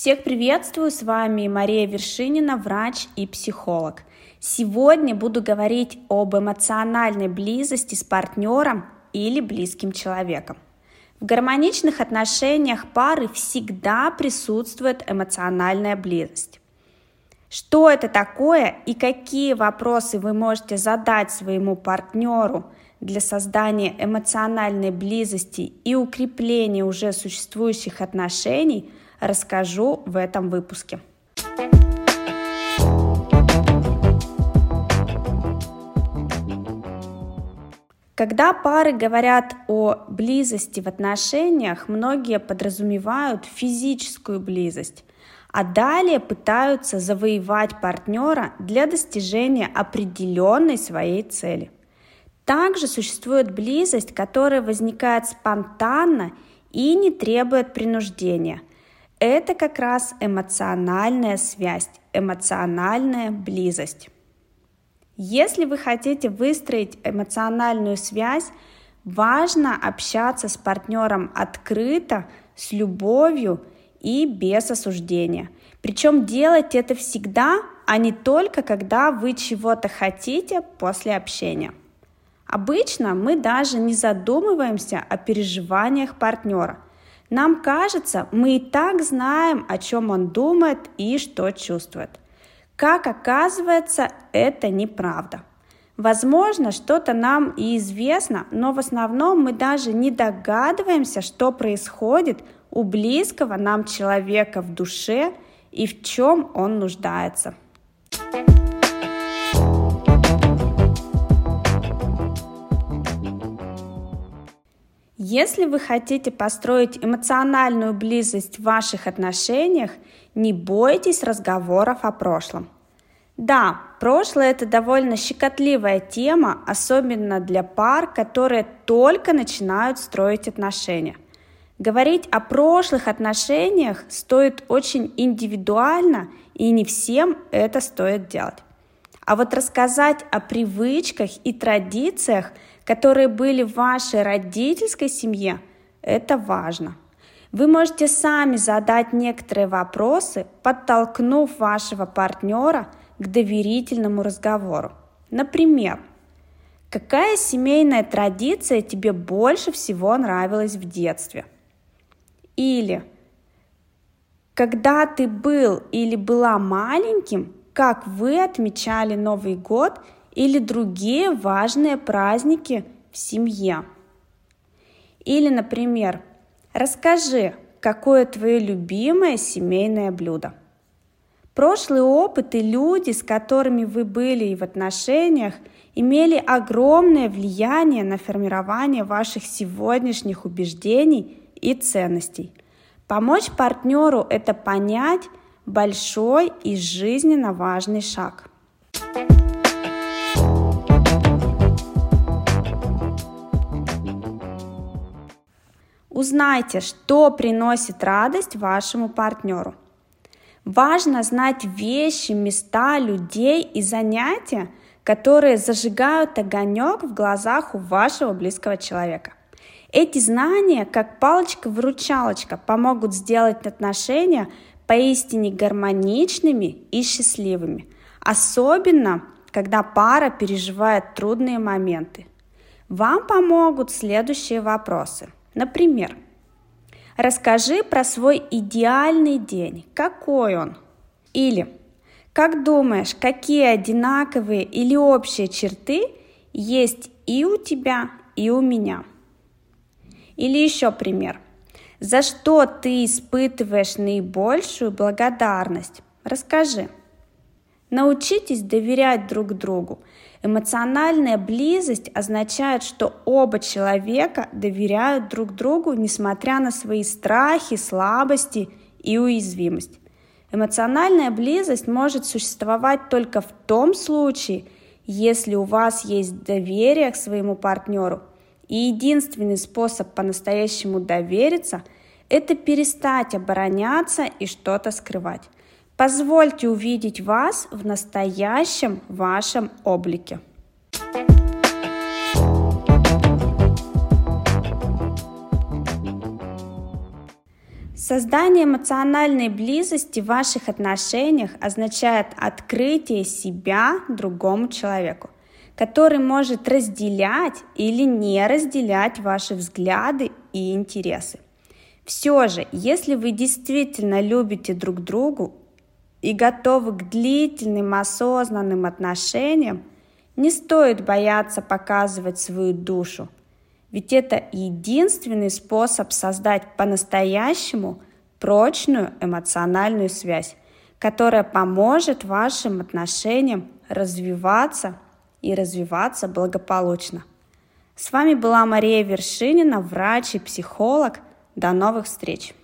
Всех приветствую, с вами Мария Вершинина, врач и психолог. Сегодня буду говорить об эмоциональной близости с партнером или близким человеком. В гармоничных отношениях пары всегда присутствует эмоциональная близость. Что это такое и какие вопросы вы можете задать своему партнеру для создания эмоциональной близости и укрепления уже существующих отношений, расскажу в этом выпуске. Когда пары говорят о близости в отношениях, многие подразумевают физическую близость, а далее пытаются завоевать партнера для достижения определенной своей цели. Также существует близость, которая возникает спонтанно и не требует принуждения. Это как раз эмоциональная связь, эмоциональная близость. Если вы хотите выстроить эмоциональную связь, важно общаться с партнером открыто, с любовью и без осуждения. Причем делать это всегда, а не только когда вы чего-то хотите после общения. Обычно мы даже не задумываемся о переживаниях партнера. Нам кажется, мы и так знаем, о чем он думает и что чувствует. Как оказывается, это неправда. Возможно, что-то нам и известно, но в основном мы даже не догадываемся, что происходит у близкого нам человека в душе и в чем он нуждается. Если вы хотите построить эмоциональную близость в ваших отношениях, не бойтесь разговоров о прошлом. Да, прошлое это довольно щекотливая тема, особенно для пар, которые только начинают строить отношения. Говорить о прошлых отношениях стоит очень индивидуально, и не всем это стоит делать. А вот рассказать о привычках и традициях – которые были в вашей родительской семье, это важно. Вы можете сами задать некоторые вопросы, подтолкнув вашего партнера к доверительному разговору. Например, какая семейная традиция тебе больше всего нравилась в детстве? Или когда ты был или была маленьким, как вы отмечали Новый год – или другие важные праздники в семье. Или, например, расскажи, какое твое любимое семейное блюдо. Прошлый опыт и люди, с которыми вы были и в отношениях, имели огромное влияние на формирование ваших сегодняшних убеждений и ценностей. Помочь партнеру это понять – большой и жизненно важный шаг. Узнайте, что приносит радость вашему партнеру. Важно знать вещи, места, людей и занятия, которые зажигают огонек в глазах у вашего близкого человека. Эти знания, как палочка-выручалочка, помогут сделать отношения поистине гармоничными и счастливыми, особенно когда пара переживает трудные моменты. Вам помогут следующие вопросы – Например, расскажи про свой идеальный день. Какой он? Или как думаешь, какие одинаковые или общие черты есть и у тебя, и у меня? Или еще пример. За что ты испытываешь наибольшую благодарность? Расскажи. Научитесь доверять друг другу. Эмоциональная близость означает, что оба человека доверяют друг другу, несмотря на свои страхи, слабости и уязвимость. Эмоциональная близость может существовать только в том случае, если у вас есть доверие к своему партнеру. И единственный способ по-настоящему довериться – это перестать обороняться и что-то скрывать. Позвольте увидеть вас в настоящем вашем облике. Создание эмоциональной близости в ваших отношениях означает открытие себя другому человеку, который может разделять или не разделять ваши взгляды и интересы. Все же, если вы действительно любите друг другу и готовы к длительным осознанным отношениям, не стоит бояться показывать свою душу, ведь это единственный способ создать по-настоящему прочную эмоциональную связь, которая поможет вашим отношениям развиваться и развиваться благополучно. С вами была Мария Вершинина, врач и психолог. До новых встреч!